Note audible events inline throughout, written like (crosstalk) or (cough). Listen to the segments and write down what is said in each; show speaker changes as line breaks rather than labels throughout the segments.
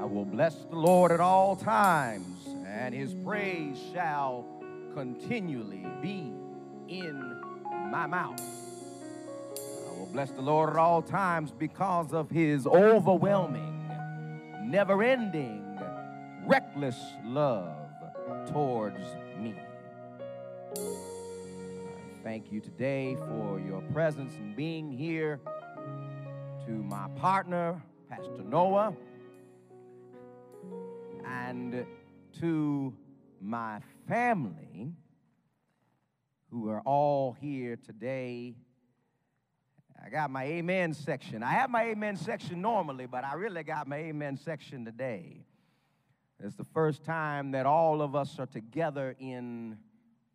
I will bless the Lord at all times, and his praise shall continually be in my mouth. I will bless the Lord at all times because of his overwhelming, never ending, reckless love towards me. I thank you today for your presence and being here. To my partner, Pastor Noah, and to my family who are all here today. I got my amen section. I have my amen section normally, but I really got my amen section today. It's the first time that all of us are together in,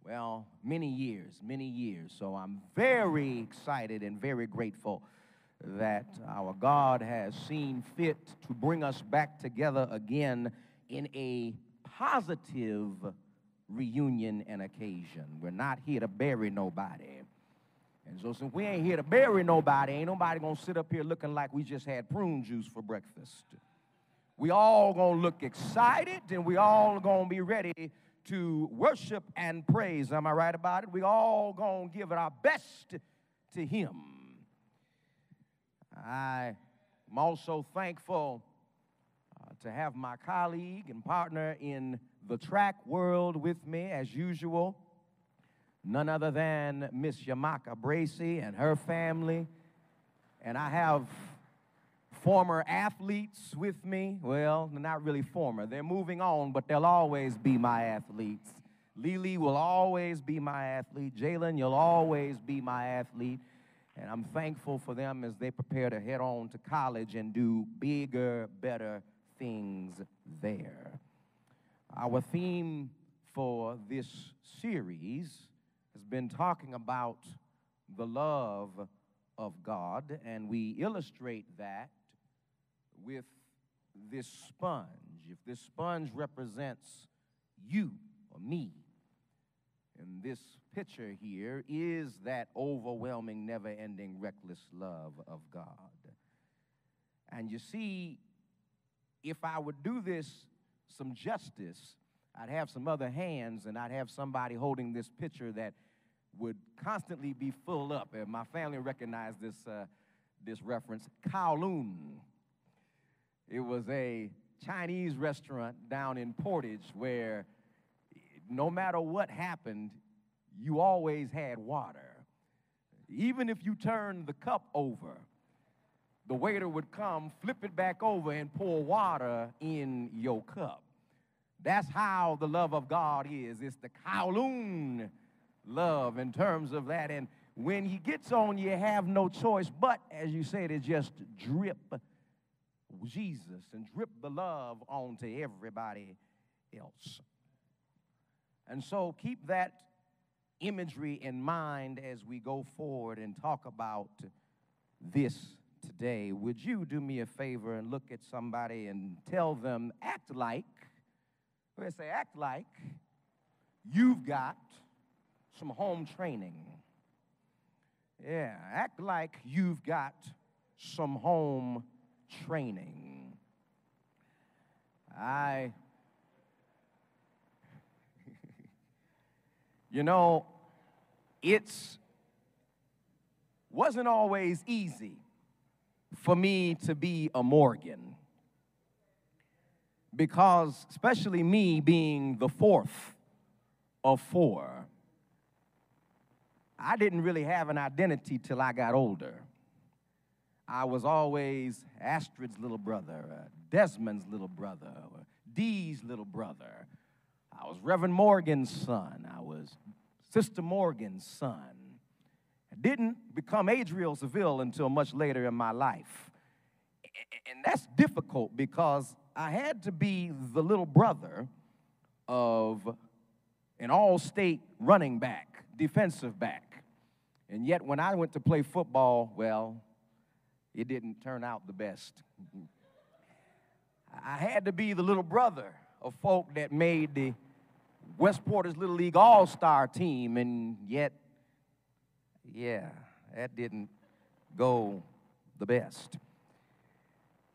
well, many years, many years. So I'm very excited and very grateful that our God has seen fit to bring us back together again in a positive reunion and occasion. We're not here to bury nobody. And so since we ain't here to bury nobody, ain't nobody gonna sit up here looking like we just had prune juice for breakfast. We all gonna look excited and we all gonna be ready to worship and praise. Am I right about it? We all gonna give it our best to him. I am also thankful to have my colleague and partner in the track world with me, as usual. None other than Miss Yamaka Bracy and her family. And I have former athletes with me. Well, not really former. They're moving on, but they'll always be my athletes. Lily will always be my athlete. Jalen, you'll always be my athlete. And I'm thankful for them as they prepare to head on to college and do bigger, better things there. Our theme for this series has been talking about the love of God, and we illustrate that with this sponge. If this sponge represents you or me, and this picture here is that overwhelming, never ending, reckless love of God. And you see, if I would do this some justice, I'd have some other hands and I'd have somebody holding this picture that would constantly be full up. And my family recognized this, uh, this reference, Kowloon. It was a Chinese restaurant down in Portage where no matter what happened, you always had water. Even if you turned the cup over, the waiter would come, flip it back over, and pour water in your cup. That's how the love of God is. It's the Kowloon love in terms of that. And when he gets on, you have no choice but, as you said, to just drip Jesus and drip the love onto everybody else. And so keep that imagery in mind as we go forward and talk about this today. Would you do me a favor and look at somebody and tell them, act like, we say, act like you've got some home training. Yeah, act like you've got some home training. I (laughs) You know, it's wasn't always easy for me to be a Morgan because especially me being the fourth of four I didn't really have an identity till I got older. I was always Astrid's little brother, uh, Desmond's little brother, Dee's little brother. I was Reverend Morgan's son. I was Sister Morgan's son. Didn't become Adriel Seville until much later in my life. And that's difficult because I had to be the little brother of an all state running back, defensive back. And yet, when I went to play football, well, it didn't turn out the best. (laughs) I had to be the little brother of folk that made the West Porter's Little League All Star team, and yet, yeah, that didn't go the best.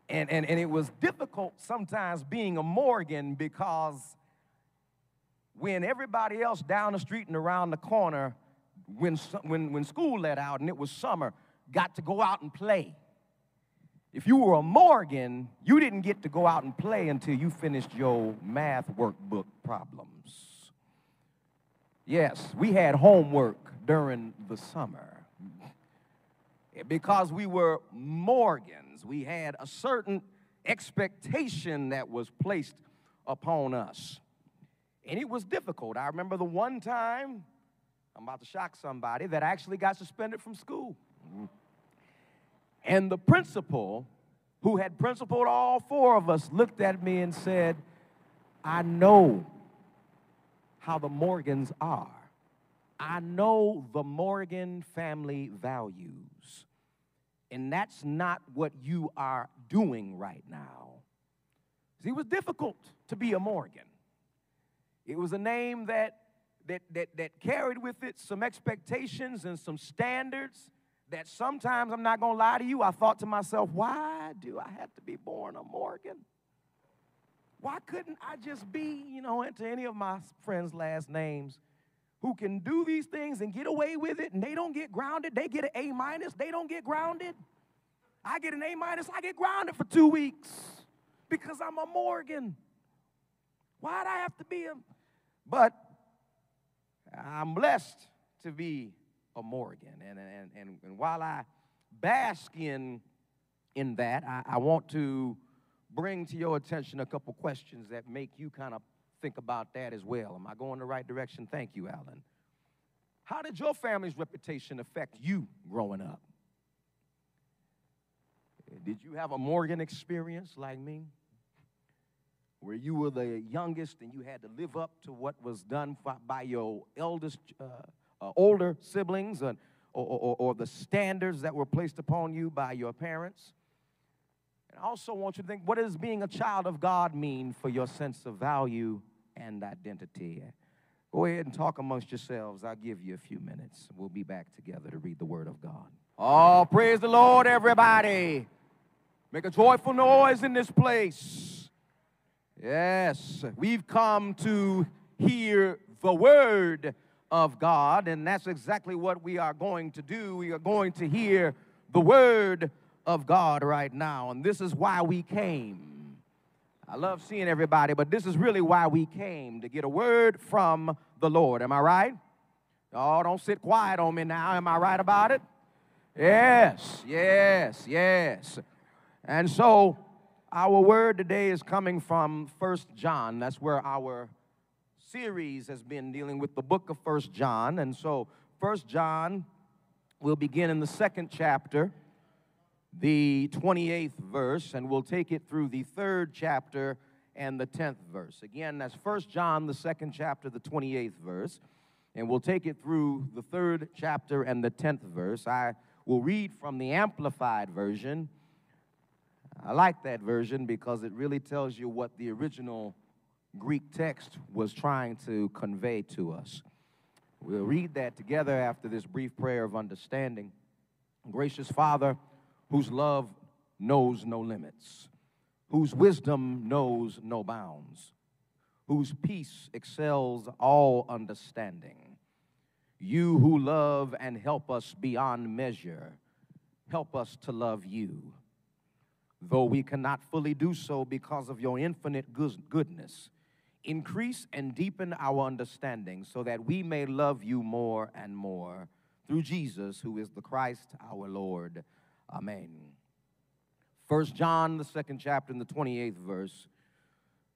And, and, and it was difficult sometimes being a Morgan because when everybody else down the street and around the corner, when, when, when school let out and it was summer, got to go out and play. If you were a Morgan, you didn't get to go out and play until you finished your math workbook problems. Yes, we had homework during the summer. Because we were Morgans, we had a certain expectation that was placed upon us. And it was difficult. I remember the one time, I'm about to shock somebody, that I actually got suspended from school. And the principal, who had principled all four of us, looked at me and said, I know how the Morgans are. I know the Morgan family values. And that's not what you are doing right now. See, it was difficult to be a Morgan. It was a name that, that, that, that carried with it some expectations and some standards that sometimes, I'm not going to lie to you, I thought to myself, why do I have to be born a Morgan? Why couldn't I just be, you know, into any of my friends' last names who can do these things and get away with it and they don't get grounded? They get an A minus, they don't get grounded. I get an A minus, I get grounded for two weeks because I'm a Morgan. Why'd I have to be a. But I'm blessed to be a Morgan. And, and, and, and while I bask in, in that, I, I want to bring to your attention a couple questions that make you kind of think about that as well. Am I going the right direction? Thank you, Alan. How did your family's reputation affect you growing up? Did you have a Morgan experience like me? Where you were the youngest and you had to live up to what was done by your eldest uh, uh, older siblings and, or, or, or the standards that were placed upon you by your parents. I also want you to think what does being a child of God mean for your sense of value and identity? Go ahead and talk amongst yourselves. I'll give you a few minutes. We'll be back together to read the Word of God. Oh, praise the Lord, everybody. Make a joyful noise in this place. Yes, we've come to hear the Word of God, and that's exactly what we are going to do. We are going to hear the word of God right now, and this is why we came. I love seeing everybody, but this is really why we came to get a word from the Lord. Am I right? Oh, don't sit quiet on me now. Am I right about it? Yes, yes, yes. And so our word today is coming from First John. That's where our series has been dealing with the book of First John. And so, First John will begin in the second chapter, the 28th verse, and we'll take it through the third chapter and the 10th verse. Again, that's First John, the second chapter, the 28th verse. And we'll take it through the third chapter and the 10th verse. I will read from the Amplified Version. I like that version because it really tells you what the original Greek text was trying to convey to us. We'll read that together after this brief prayer of understanding. Gracious Father, whose love knows no limits, whose wisdom knows no bounds, whose peace excels all understanding. You who love and help us beyond measure, help us to love you. Though we cannot fully do so because of your infinite goodness, increase and deepen our understanding so that we may love you more and more through Jesus, who is the Christ our Lord. Amen. First John, the second chapter, in the 28th verse,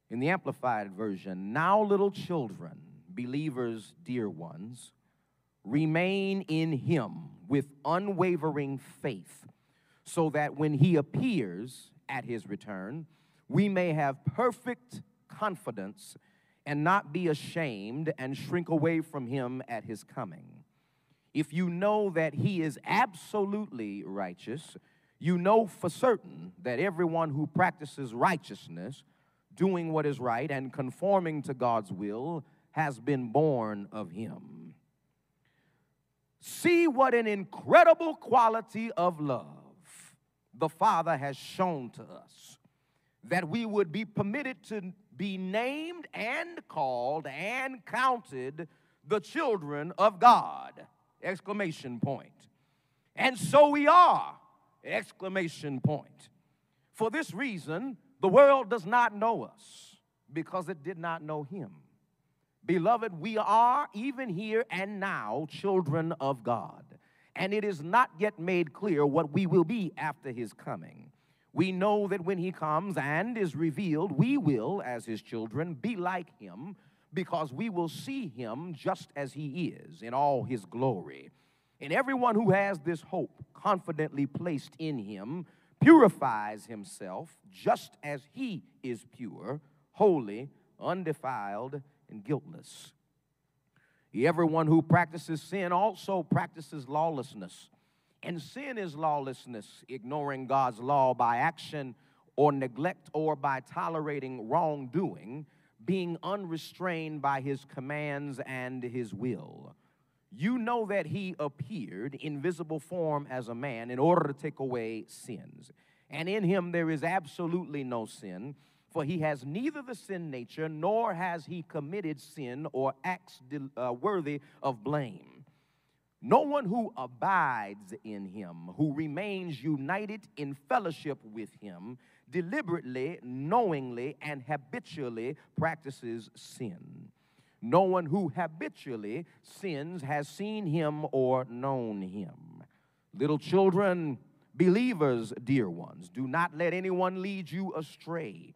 in the Amplified Version, now little children, believers, dear ones, remain in him with unwavering faith, so that when he appears at his return, we may have perfect confidence and not be ashamed and shrink away from him at his coming. If you know that he is absolutely righteous, you know for certain that everyone who practices righteousness, doing what is right and conforming to God's will, has been born of him. See what an incredible quality of love the Father has shown to us that we would be permitted to be named and called and counted the children of God. Exclamation point. And so we are. Exclamation point. For this reason, the world does not know us because it did not know him. Beloved, we are, even here and now, children of God. And it is not yet made clear what we will be after his coming. We know that when he comes and is revealed, we will, as his children, be like him because we will see him just as he is in all his glory. And everyone who has this hope confidently placed in him purifies himself just as he is pure, holy, undefiled, and guiltless. Everyone who practices sin also practices lawlessness. And sin is lawlessness, ignoring God's law by action or neglect or by tolerating wrongdoing, being unrestrained by his commands and his will. You know that he appeared in visible form as a man in order to take away sins. And in him there is absolutely no sin, for he has neither the sin nature nor has he committed sin or acts uh, worthy of blame. No one who abides in him, who remains united in fellowship with him, deliberately, knowingly, and habitually practices sin. No one who habitually sins has seen him or known him. Little children, believers, dear ones, do not let anyone lead you astray.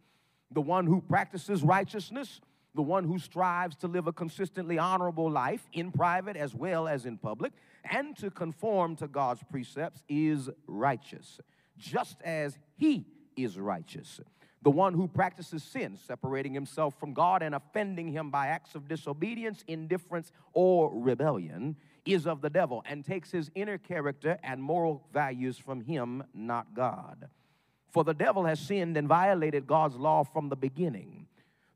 The one who practices righteousness the one who strives to live a consistently honorable life in private as well as in public, and to conform to God's precepts is righteous, just as he is righteous. The one who practices sin, separating himself from God and offending him by acts of disobedience, indifference, or rebellion, is of the devil and takes his inner character and moral values from him, not God. For the devil has sinned and violated God's law from the beginning.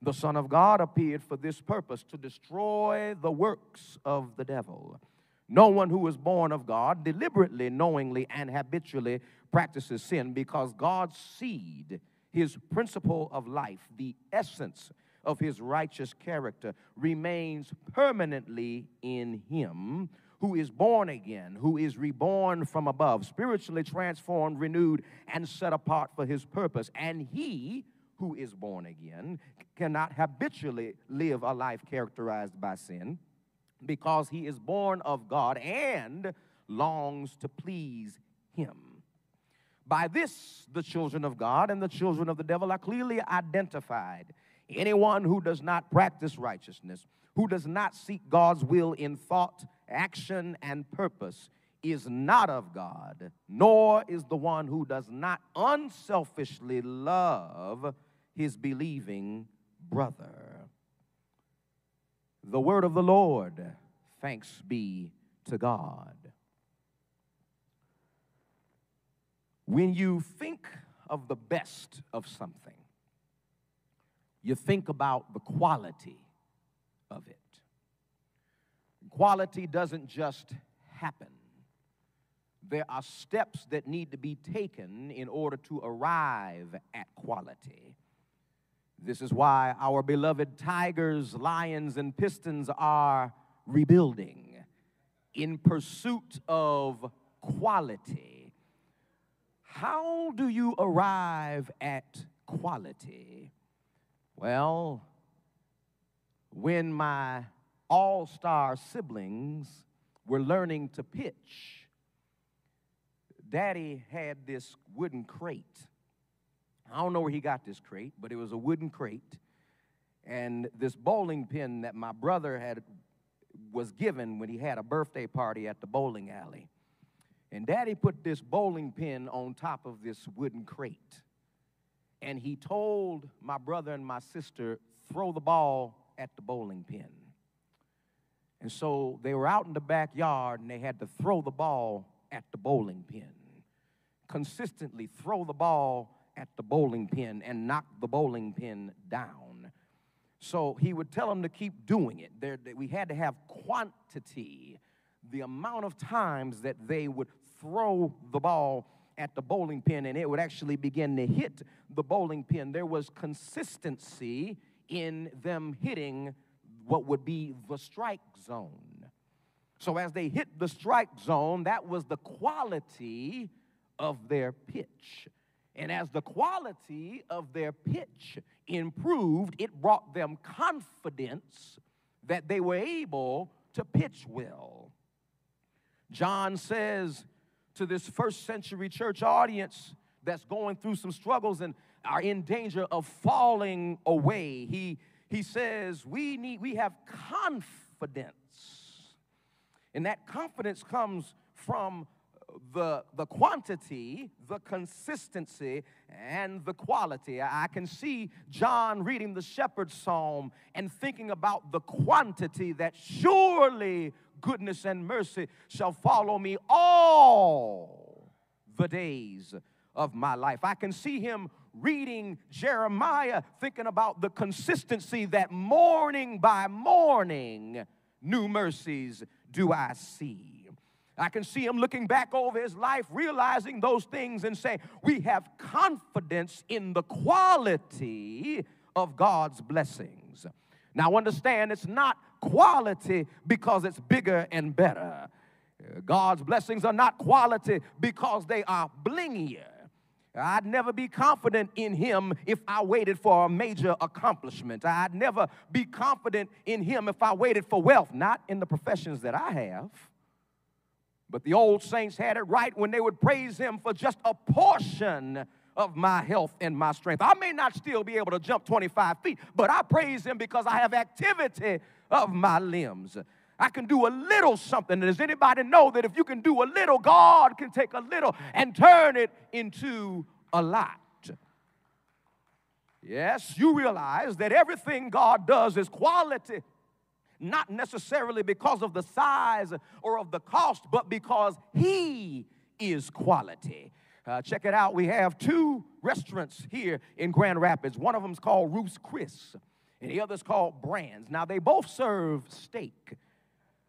The Son of God appeared for this purpose to destroy the works of the devil. No one who is born of God deliberately, knowingly, and habitually practices sin because God's seed, his principle of life, the essence of his righteous character, remains permanently in him who is born again, who is reborn from above, spiritually transformed, renewed, and set apart for his purpose. And he who is born again cannot habitually live a life characterized by sin because he is born of God and longs to please him. By this, the children of God and the children of the devil are clearly identified. Anyone who does not practice righteousness, who does not seek God's will in thought, action, and purpose, is not of God, nor is the one who does not unselfishly love his believing brother. The word of the Lord, thanks be to God. When you think of the best of something, you think about the quality of it. Quality doesn't just happen. There are steps that need to be taken in order to arrive at quality. This is why our beloved Tigers, Lions, and Pistons are rebuilding in pursuit of quality. How do you arrive at quality? Well, when my all star siblings were learning to pitch, Daddy had this wooden crate I don't know where he got this crate, but it was a wooden crate. And this bowling pin that my brother had was given when he had a birthday party at the bowling alley. And daddy put this bowling pin on top of this wooden crate. And he told my brother and my sister, throw the ball at the bowling pin. And so they were out in the backyard and they had to throw the ball at the bowling pin. Consistently throw the ball at the bowling pin and knock the bowling pin down. So he would tell them to keep doing it. There, we had to have quantity, the amount of times that they would throw the ball at the bowling pin and it would actually begin to hit the bowling pin. There was consistency in them hitting what would be the strike zone. So as they hit the strike zone, that was the quality of their pitch. And as the quality of their pitch improved, it brought them confidence that they were able to pitch well. John says to this first century church audience that's going through some struggles and are in danger of falling away, he, he says, We need, we have confidence. And that confidence comes from the, the quantity, the consistency, and the quality. I can see John reading the shepherd's psalm and thinking about the quantity that surely goodness and mercy shall follow me all the days of my life. I can see him reading Jeremiah, thinking about the consistency that morning by morning, new mercies do I see. I can see him looking back over his life, realizing those things and saying, We have confidence in the quality of God's blessings. Now, understand it's not quality because it's bigger and better. God's blessings are not quality because they are blingier. I'd never be confident in him if I waited for a major accomplishment. I'd never be confident in him if I waited for wealth, not in the professions that I have. But the old saints had it right when they would praise him for just a portion of my health and my strength. I may not still be able to jump 25 feet, but I praise him because I have activity of my limbs. I can do a little something. Does anybody know that if you can do a little, God can take a little and turn it into a lot? Yes, you realize that everything God does is quality not necessarily because of the size or of the cost, but because He is quality. Uh, check it out. We have two restaurants here in Grand Rapids. One of them is called Ruth's Chris, and the other is called Brann's. Now, they both serve steak.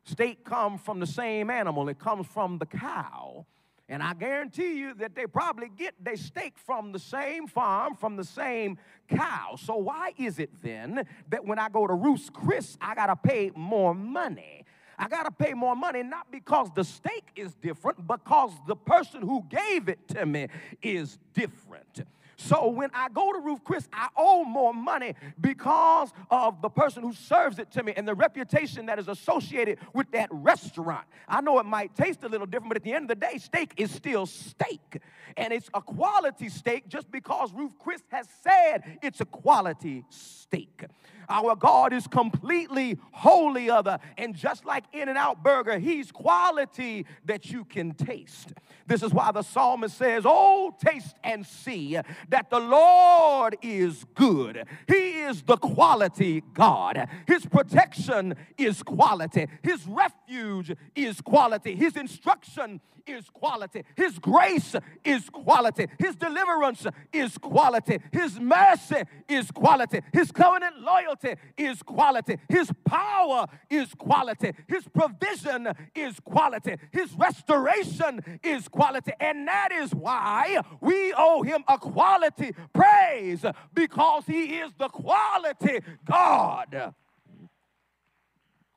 Steak comes from the same animal, it comes from the cow. And I guarantee you that they probably get their steak from the same farm, from the same cow. So why is it then that when I go to Ruth's Chris, I gotta pay more money? I gotta pay more money not because the steak is different, because the person who gave it to me is different. So when I go to Ruth Chris, I owe more money because of the person who serves it to me and the reputation that is associated with that restaurant. I know it might taste a little different, but at the end of the day, steak is still steak. And it's a quality steak just because Ruth Chris has said it's a quality steak. Our God is completely holy other. And just like In N Out Burger, He's quality that you can taste. This is why the psalmist says, Oh, taste and see that the Lord is good. He is the quality God. His protection is quality. His refuge is quality. His instruction is quality. His grace is quality. His deliverance is quality. His mercy is quality. His covenant loyalty is quality. His power is quality. His provision is quality. His restoration is quality. And that is why we owe him a quality praise because he is the quality God.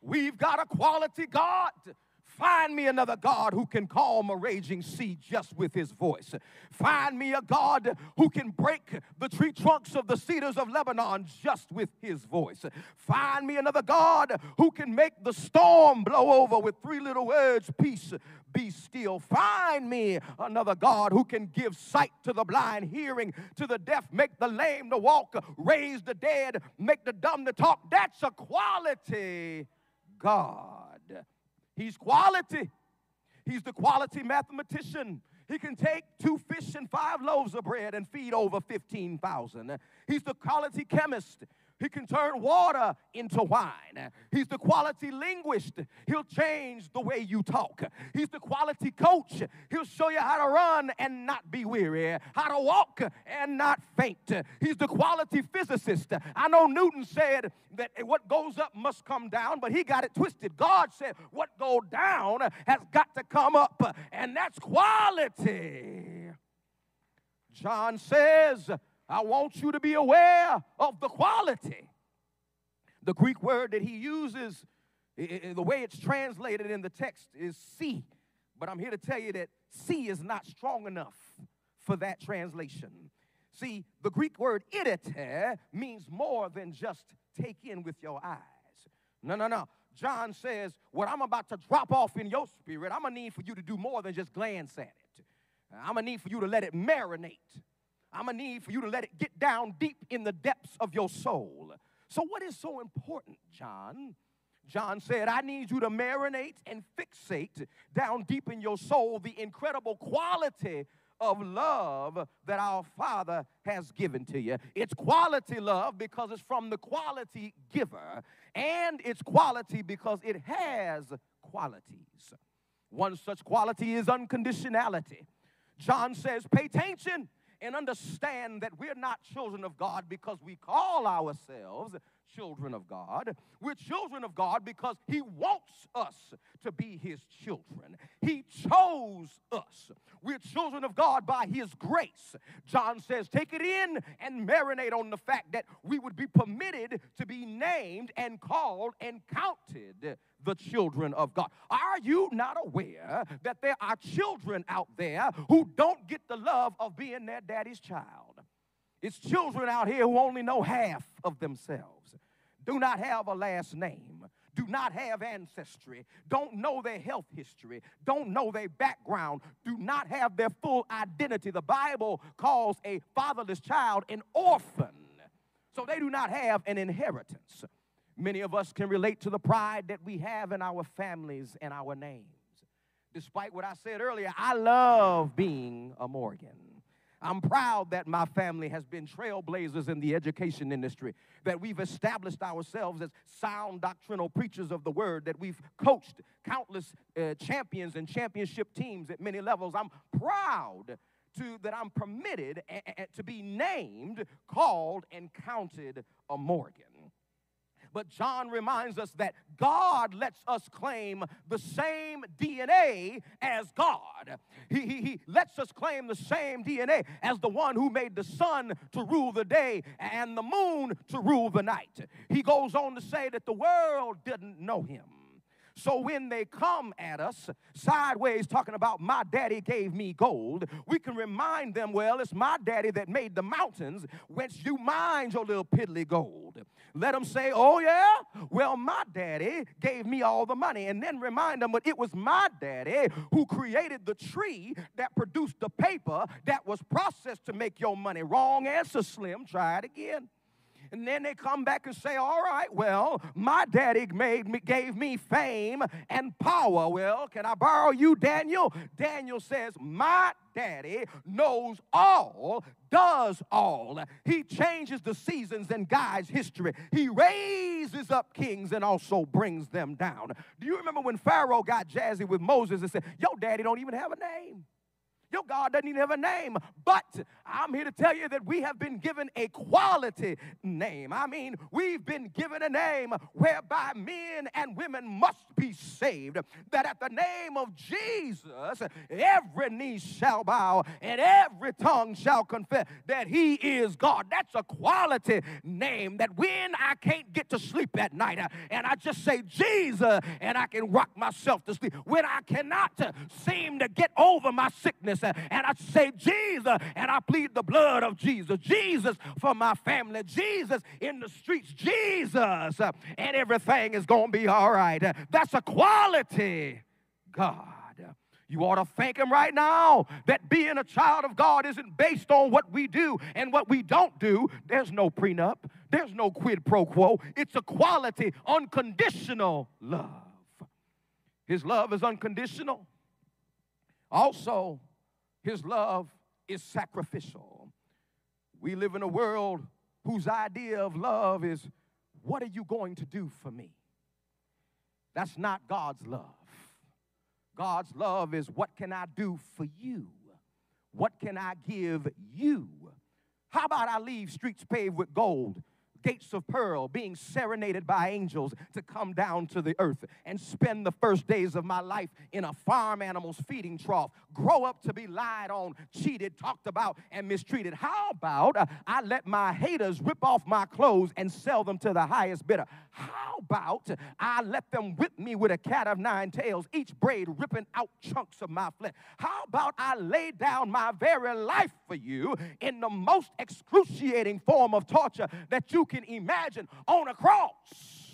We've got a quality God. Find me another God who can calm a raging sea just with his voice. Find me a God who can break the tree trunks of the cedars of Lebanon just with his voice. Find me another God who can make the storm blow over with three little words peace, be still. Find me another God who can give sight to the blind, hearing to the deaf, make the lame to walk, raise the dead, make the dumb to talk. That's a quality God. He's quality. He's the quality mathematician. He can take two fish and five loaves of bread and feed over 15,000. He's the quality chemist. He can turn water into wine. He's the quality linguist. He'll change the way you talk. He's the quality coach. He'll show you how to run and not be weary, how to walk and not faint. He's the quality physicist. I know Newton said that what goes up must come down, but he got it twisted. God said what goes down has got to come up, and that's quality. John says, I want you to be aware of the quality. The Greek word that he uses, the way it's translated in the text is see. But I'm here to tell you that see is not strong enough for that translation. See, the Greek word idete means more than just take in with your eyes. No, no, no. John says, What I'm about to drop off in your spirit, I'm gonna need for you to do more than just glance at it. I'm gonna need for you to let it marinate. I'm gonna need for you to let it get down deep in the depths of your soul. So, what is so important, John? John said, I need you to marinate and fixate down deep in your soul the incredible quality of love that our Father has given to you. It's quality love because it's from the quality giver, and it's quality because it has qualities. One such quality is unconditionality. John says, Pay attention and understand that we're not children of God because we call ourselves children of God. We're children of God because He wants us to be His children. He chose us. We're children of God by His grace. John says, take it in and marinate on the fact that we would be permitted to be named and called and counted the children of God. Are you not aware that there are children out there who don't get the love of being their daddy's child? It's children out here who only know half of themselves, do not have a last name, do not have ancestry, don't know their health history, don't know their background, do not have their full identity. The Bible calls a fatherless child an orphan. So they do not have an inheritance. Many of us can relate to the pride that we have in our families and our names. Despite what I said earlier, I love being a Morgan. I'm proud that my family has been trailblazers in the education industry, that we've established ourselves as sound doctrinal preachers of the word, that we've coached countless uh, champions and championship teams at many levels. I'm proud to, that I'm permitted a, a, to be named, called, and counted a Morgan. But John reminds us that God lets us claim the same DNA as God. He, he, he lets us claim the same DNA as the one who made the sun to rule the day and the moon to rule the night. He goes on to say that the world didn't know him. So when they come at us sideways talking about my daddy gave me gold, we can remind them, well, it's my daddy that made the mountains, whence you mine your little piddly gold. Let them say, oh yeah, well, my daddy gave me all the money. And then remind them, but it was my daddy who created the tree that produced the paper that was processed to make your money. Wrong answer, Slim. Try it again. And then they come back and say, All right, well, my daddy made me, gave me fame and power. Well, can I borrow you, Daniel? Daniel says, My daddy knows all, does all. He changes the seasons and guides history. He raises up kings and also brings them down. Do you remember when Pharaoh got jazzy with Moses and said, Your daddy don't even have a name? Your God doesn't even have a name. But I'm here to tell you that we have been given a quality name. I mean, we've been given a name whereby men and women must be saved. That at the name of Jesus, every knee shall bow and every tongue shall confess that He is God. That's a quality name that when I can't get to sleep at night uh, and I just say Jesus and I can rock myself to sleep, when I cannot uh, seem to get over my sickness and I say Jesus and I plead the blood of Jesus. Jesus for my family. Jesus in the streets. Jesus and everything is going to be all right. That's a quality God. You ought to thank Him right now that being a child of God isn't based on what we do and what we don't do. There's no prenup, there's no quid pro quo. It's a quality, unconditional love. His love is unconditional. Also, his love is sacrificial. We live in a world whose idea of love is what are you going to do for me? That's not God's love. God's love is what can I do for you? What can I give you? How about I leave streets paved with gold, gates of pearl, being serenaded by angels to come down to the earth and spend the first days of my life in a farm animal's feeding trough, grow up to be lied on, cheated, talked about, and mistreated. How about uh, I let my haters rip off my clothes and sell them to the highest bidder? How about I let them whip me with a cat of nine tails, each braid ripping out chunks of my flesh? How about I lay down my very life for you in the most excruciating form of torture that you can imagine on a cross?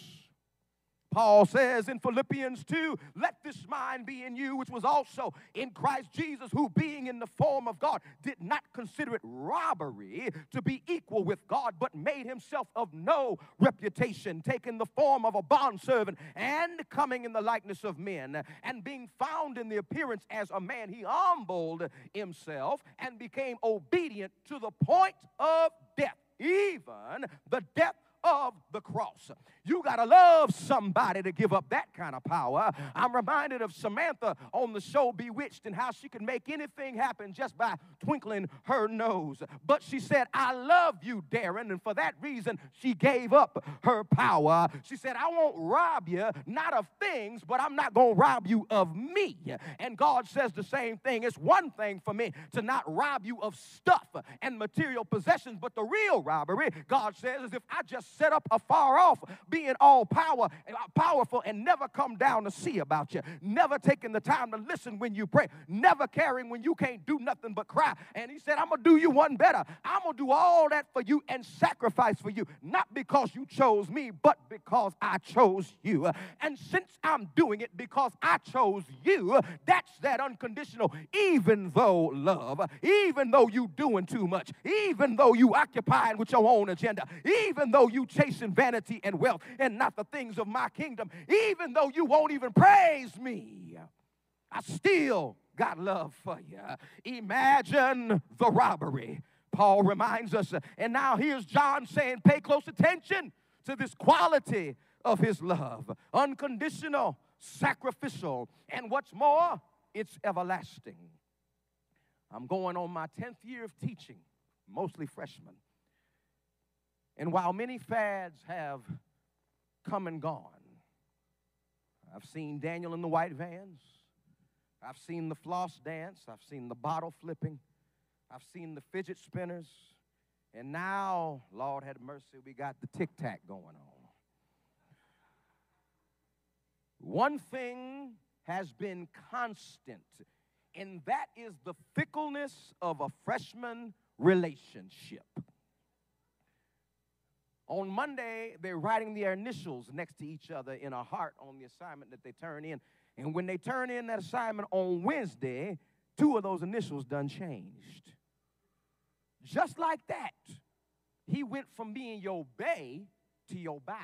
Paul says in Philippians 2, let this mind be in you, which was also in Christ Jesus, who being in the form of God did not consider it robbery to be equal with God, but made himself of no reputation, taking the form of a bondservant and coming in the likeness of men, and being found in the appearance as a man, he humbled himself and became obedient to the point of death, even the death of the cross. You got to love somebody to give up that kind of power. I'm reminded of Samantha on the show Bewitched and how she could make anything happen just by twinkling her nose. But she said, I love you, Darrin. And for that reason, she gave up her power. She said, I won't rob you, not of things, but I'm not going to rob you of me. And God says the same thing. It's one thing for me to not rob you of stuff and material possessions, but the real robbery, God says, is if I just set up afar off being all power, uh, powerful and never come down to see about you, never taking the time to listen when you pray, never caring when you can't do nothing but cry. And he said, I'm gonna do you one better. I'm gonna do all that for you and sacrifice for you, not because you chose me, but because I chose you. And since I'm doing it because I chose you, that's that unconditional, even though love, even though you doing too much, even though you occupying with your own agenda, even though you chasing vanity and wealth, and not the things of my kingdom. Even though you won't even praise me, I still got love for you. Imagine the robbery. Paul reminds us. And now here's John saying, pay close attention to this quality of his love unconditional, sacrificial, and what's more, it's everlasting. I'm going on my 10th year of teaching, mostly freshmen. And while many fads have come and gone. I've seen Daniel in the white vans. I've seen the floss dance. I've seen the bottle flipping. I've seen the fidget spinners. And now, Lord had mercy, we got the tic tac going on. One thing has been constant, and that is the fickleness of a freshman relationship. On Monday, they're writing their initials next to each other in a heart on the assignment that they turn in. And when they turn in that assignment on Wednesday, two of those initials done changed. Just like that, he went from being your bay to your bye.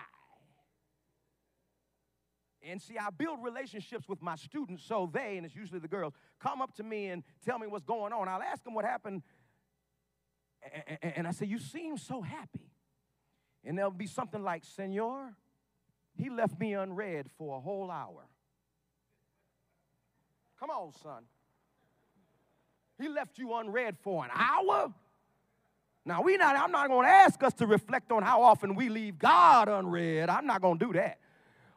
And see, I build relationships with my students so they, and it's usually the girls, come up to me and tell me what's going on. I'll ask them what happened. And I say, You seem so happy. And there'll be something like, Senor, he left me unread for a whole hour. Come on, son. He left you unread for an hour? Now, we not, I'm not going to ask us to reflect on how often we leave God unread. I'm not going to do that.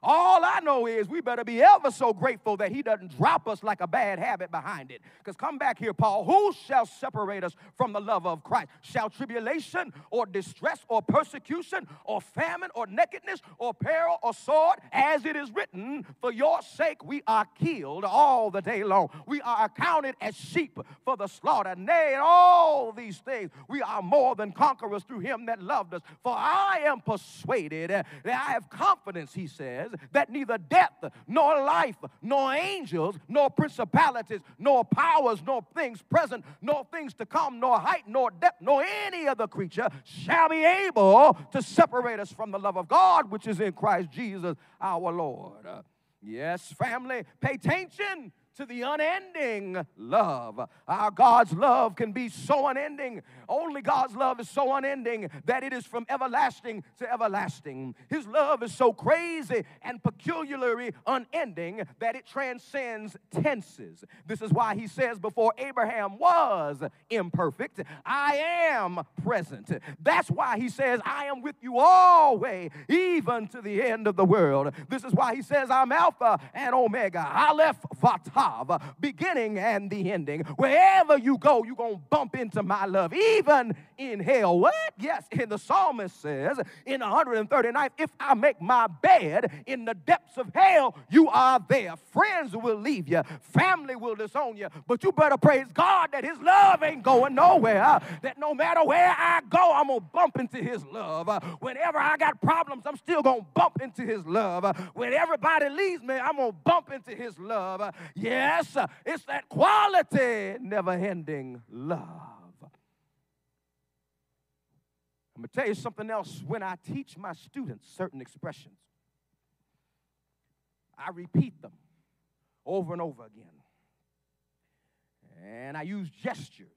All I know is we better be ever so grateful that he doesn't drop us like a bad habit behind it. Because come back here, Paul. Who shall separate us from the love of Christ? Shall tribulation or distress or persecution or famine or nakedness or peril or sword? As it is written, for your sake we are killed all the day long. We are accounted as sheep for the slaughter. Nay, in all these things we are more than conquerors through him that loved us. For I am persuaded eh, that I have confidence, he says that neither death, nor life, nor angels, nor principalities, nor powers, nor things present, nor things to come, nor height, nor depth, nor any other creature shall be able to separate us from the love of God which is in Christ Jesus our Lord. Uh, yes, family, pay attention to the unending love. Our God's love can be so unending. Only God's love is so unending that it is from everlasting to everlasting. His love is so crazy and peculiarly unending that it transcends tenses. This is why he says, Before Abraham was imperfect, I am present. That's why he says, I am with you always, even to the end of the world. This is why he says, I'm Alpha and Omega, Aleph Beginning and the ending. Wherever you go, you're going to bump into my love, even in hell. What? Yes, and the psalmist says in 139, if I make my bed in the depths of hell, you are there. Friends will leave you, family will disown you, but you better praise God that His love ain't going nowhere. That no matter where I go, I'm going to bump into His love. Whenever I got problems, I'm still going to bump into His love. When everybody leaves me, I'm going to bump into His love. Yes, it's that quality, never ending love. I'm going to tell you something else. When I teach my students certain expressions, I repeat them over and over again. And I use gestures.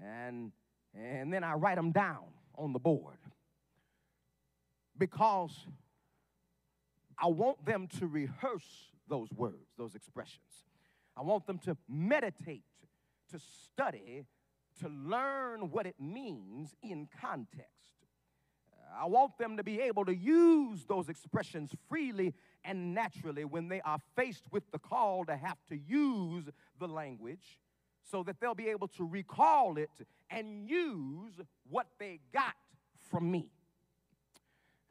And, and then I write them down on the board. Because I want them to rehearse those words, those expressions. I want them to meditate, to study, to learn what it means in context. Uh, I want them to be able to use those expressions freely and naturally when they are faced with the call to have to use the language so that they'll be able to recall it and use what they got from me.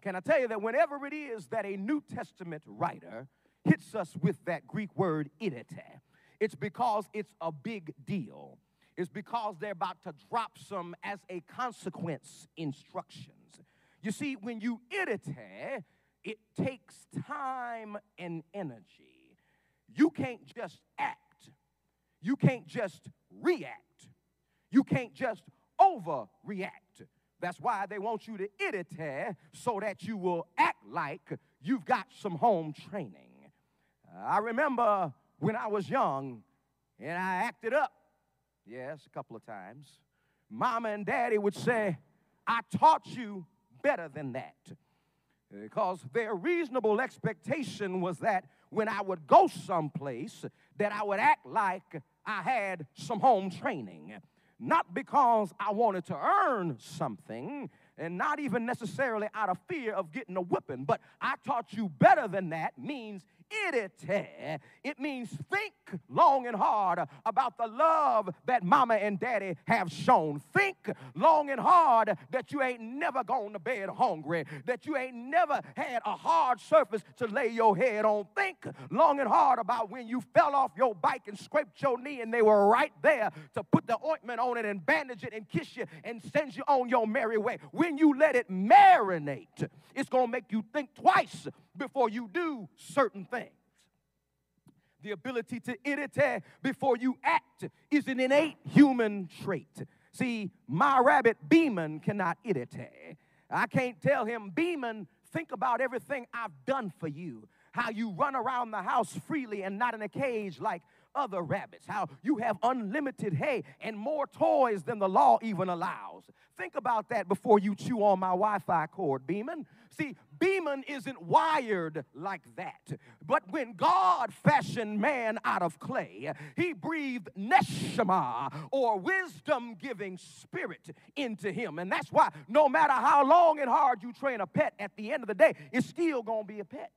Can I tell you that whenever it is that a New Testament writer hits us with that Greek word idite, it's because it's a big deal. It's because they're about to drop some as a consequence instructions. You see, when you idite, it takes time and energy. You can't just act. You can't just react. You can't just overreact. That's why they want you to idite so that you will act like you've got some home training. I remember when I was young and I acted up, yes, a couple of times. Mama and daddy would say, I taught you better than that. Because their reasonable expectation was that when I would go someplace, that I would act like I had some home training. Not because I wanted to earn something, and not even necessarily out of fear of getting a whipping, but I taught you better than that means It means think long and hard about the love that mama and daddy have shown. Think long and hard that you ain't never gone to bed hungry, that you ain't never had a hard surface to lay your head on. Think long and hard about when you fell off your bike and scraped your knee and they were right there to put the ointment on it and bandage it and kiss you and send you on your merry way. When you let it marinate, it's going to make you think twice before you do certain things. The ability to idite before you act is an innate human trait. See, my rabbit Beeman cannot idite. I can't tell him, Beeman, think about everything I've done for you. How you run around the house freely and not in a cage like other rabbits. How you have unlimited hay and more toys than the law even allows. Think about that before you chew on my Wi Fi cord, Beeman. See, Beeman isn't wired like that. But when God fashioned man out of clay, he breathed neshama or wisdom giving spirit into him. And that's why no matter how long and hard you train a pet, at the end of the day, it's still going to be a pet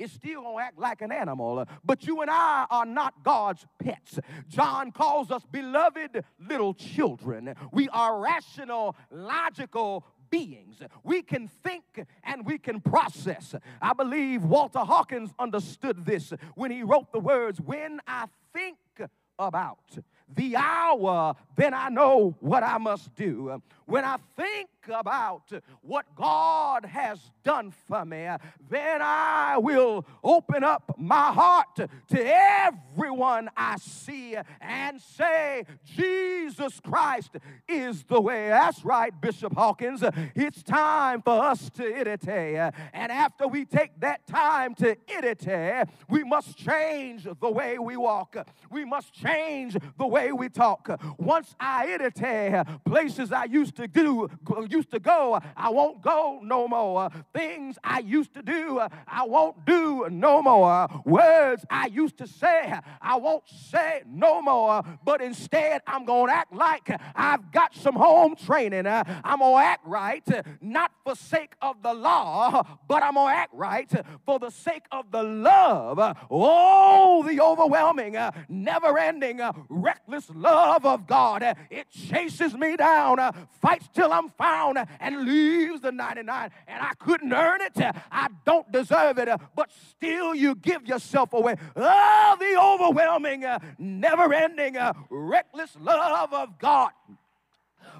it's still going to act like an animal. But you and I are not God's pets. John calls us beloved little children. We are rational, logical beings. We can think and we can process. I believe Walter Hawkins understood this when he wrote the words, When I think about the hour, then I know what I must do. When I think about what God has done for me, then I will open up my heart to everyone I see and say, Jesus Christ is the way. That's right, Bishop Hawkins. It's time for us to imitate. And after we take that time to imitate, we must change the way we walk. We must change the way we talk. Once I imitate places I used to do, used to go, I won't go no more. Things I used to do, I won't do no more. Words I used to say, I won't say no more. But instead, I'm going to act like I've got some home training. I'm going to act right, not for sake of the law, but I'm going to act right for the sake of the love. Oh, the overwhelming, never ending, reckless love of God. It chases me down, fights till I'm found, and leaves the 99. And I couldn't earn it. I don't deserve it, but still you give yourself away. Oh, the overwhelming, never ending, reckless love of God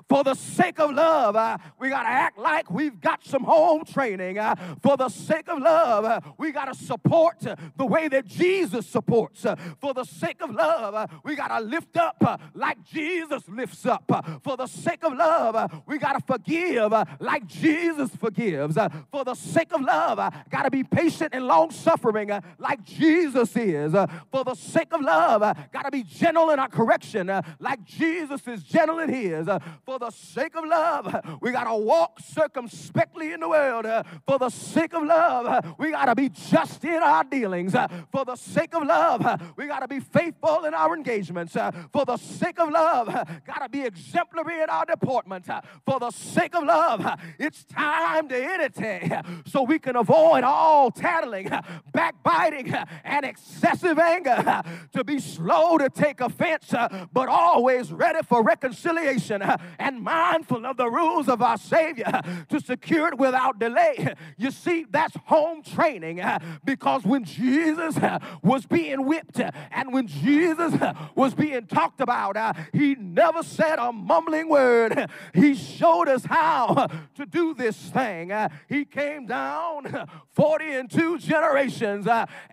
for the sake of love, uh, we got to act like we've got some home training. Uh, for the sake of love, uh, we got to support the way that Jesus supports. Uh, for the sake of love, uh, we got to lift up uh, like Jesus lifts up. for the sake of love, we got to forgive like Jesus forgives. for the sake of love, got to be patient and long suffering like Jesus is. for the sake of love, got to be gentle in our correction like Jesus is gentle in his. For the sake of love, we got to walk circumspectly in the world. For the sake of love, we got to be just in our dealings. For the sake of love, we got to be faithful in our engagements. For the sake of love, got to be exemplary in our deportment. For the sake of love, it's time to imitate so we can avoid all tattling, backbiting, and excessive anger. To be slow to take offense, but always ready for reconciliation and mindful of the rules of our Savior to secure it without delay. You see, that's home training uh, because when Jesus uh, was being whipped uh, and when Jesus was being talked about, he never said a mumbling word. He showed us how to do this thing. He came down 40 and two generations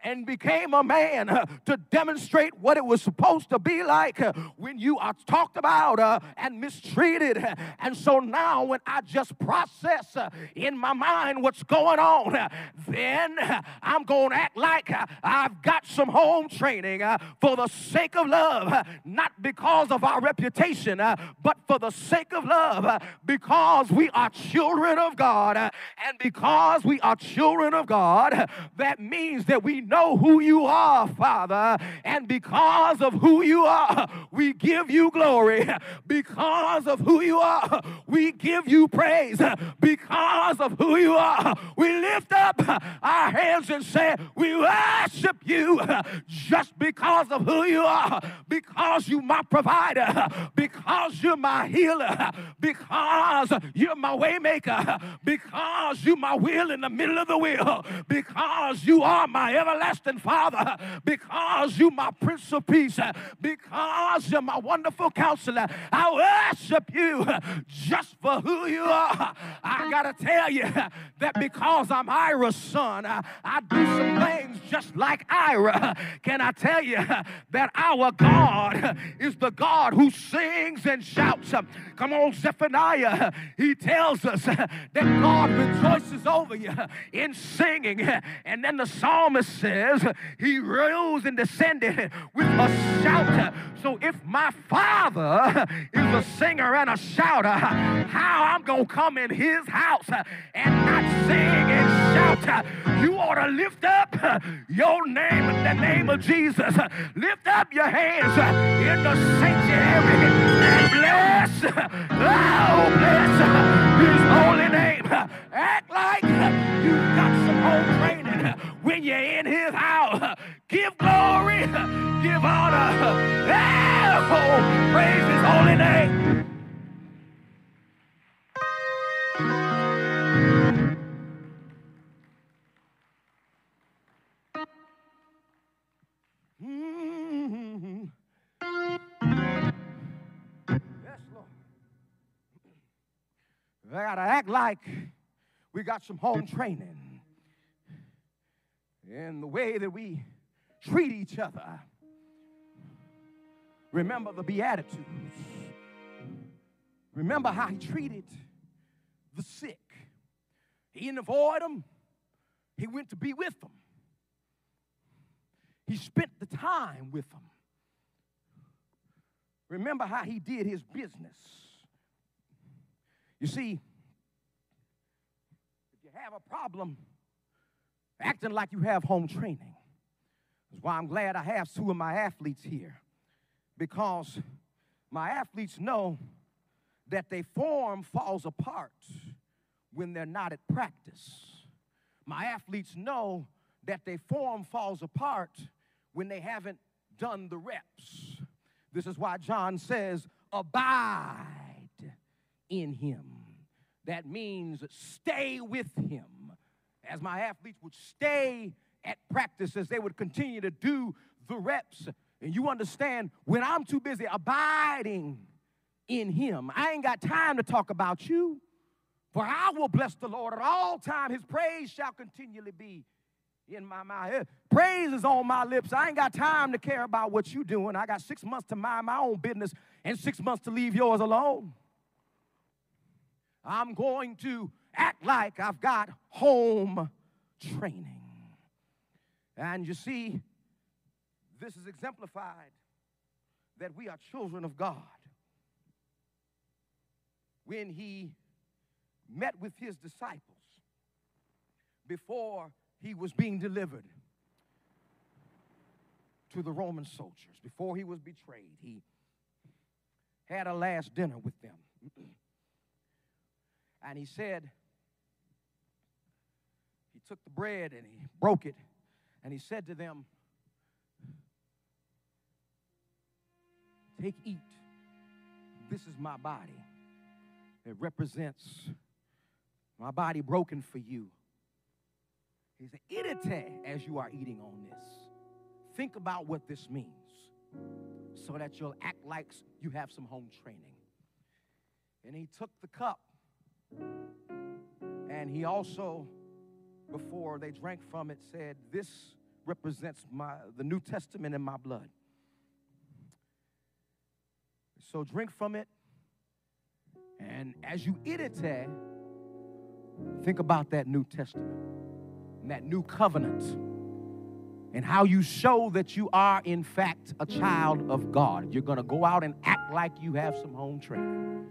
and became a man to demonstrate what it was supposed to be like when you are talked about and mistreated and so now, when I just process uh, in my mind what's going on, uh, then uh, I'm going to act like uh, I've got some home training uh, for the sake of love, uh, not because of our reputation, but for the sake of love, because we are children of God. And because we are children of God, that means that we know who you are, Father. And because of who you are, we give you glory. (laughs) Because of who you are. We give you praise because of who you are. We lift up our hands and say, We worship you just because of who you are, because you're my provider, because you're my healer, because you're my waymaker, because you're my will in the middle of the wheel, because you are my everlasting Father, because you're my Prince of Peace, because you're my wonderful counselor. I worship you you just for who you are. I got to tell you that because I'm Ira's son, I, I do some things just like Ira. Can I tell you that our God is the God who sings and shouts? Come on, Zephaniah. He tells us that God rejoices over you in singing. And then the psalmist says, He rose and descended with a shout. So if my father is a singer and a shouter, uh, how I'm going to come in his house uh, and not sing and shout. Uh, you ought to lift up your name in the name of Jesus. Lift up your hands in the sanctuary and bless, oh, bless his holy name. Act like you've got some home training when you're in his house. Give glory, give honor, oh, praise his holy name. I got to act like we got some home training in the way that we treat each other. Remember the Beatitudes. Remember how he treated the sick. He didn't avoid them, he went to be with them. He spent the time with them. Remember how he did his business. You see, if you have a problem acting like you have home training, that's why I'm glad I have two of my athletes here because my athletes know that their form falls apart when they're not at practice. My athletes know that their form falls apart when they haven't done the reps. This is why John says, Abide in him. That means stay with him. As my athletes would stay at practices, they would continue to do the reps. And you understand, when I'm too busy abiding in him, I ain't got time to talk about you. For I will bless the Lord at all time. His praise shall continually be in my mouth. Praise is on my lips. I ain't got time to care about what you doing. I got six months to mind my own business and six months to leave yours alone. I'm going to act like I've got home training. And you see, this is exemplified that we are children of God. When he met with his disciples before he was being delivered to the Roman soldiers, before he was betrayed, he had a last dinner with them. (clears throat) and he said, he took the bread and he broke it, and he said to them, Take, eat. This is my body. It represents my body broken for you. He said, Eat as you are eating on this. Think about what this means so that you'll act like you have some home training. And he took the cup and he also, before they drank from it, said, This represents my, the New Testament in my blood. So drink from it. And as you eat it, think about that New Testament and that new covenant and how you show that you are, in fact, a child of God. You're going to go out and act like you have some home training.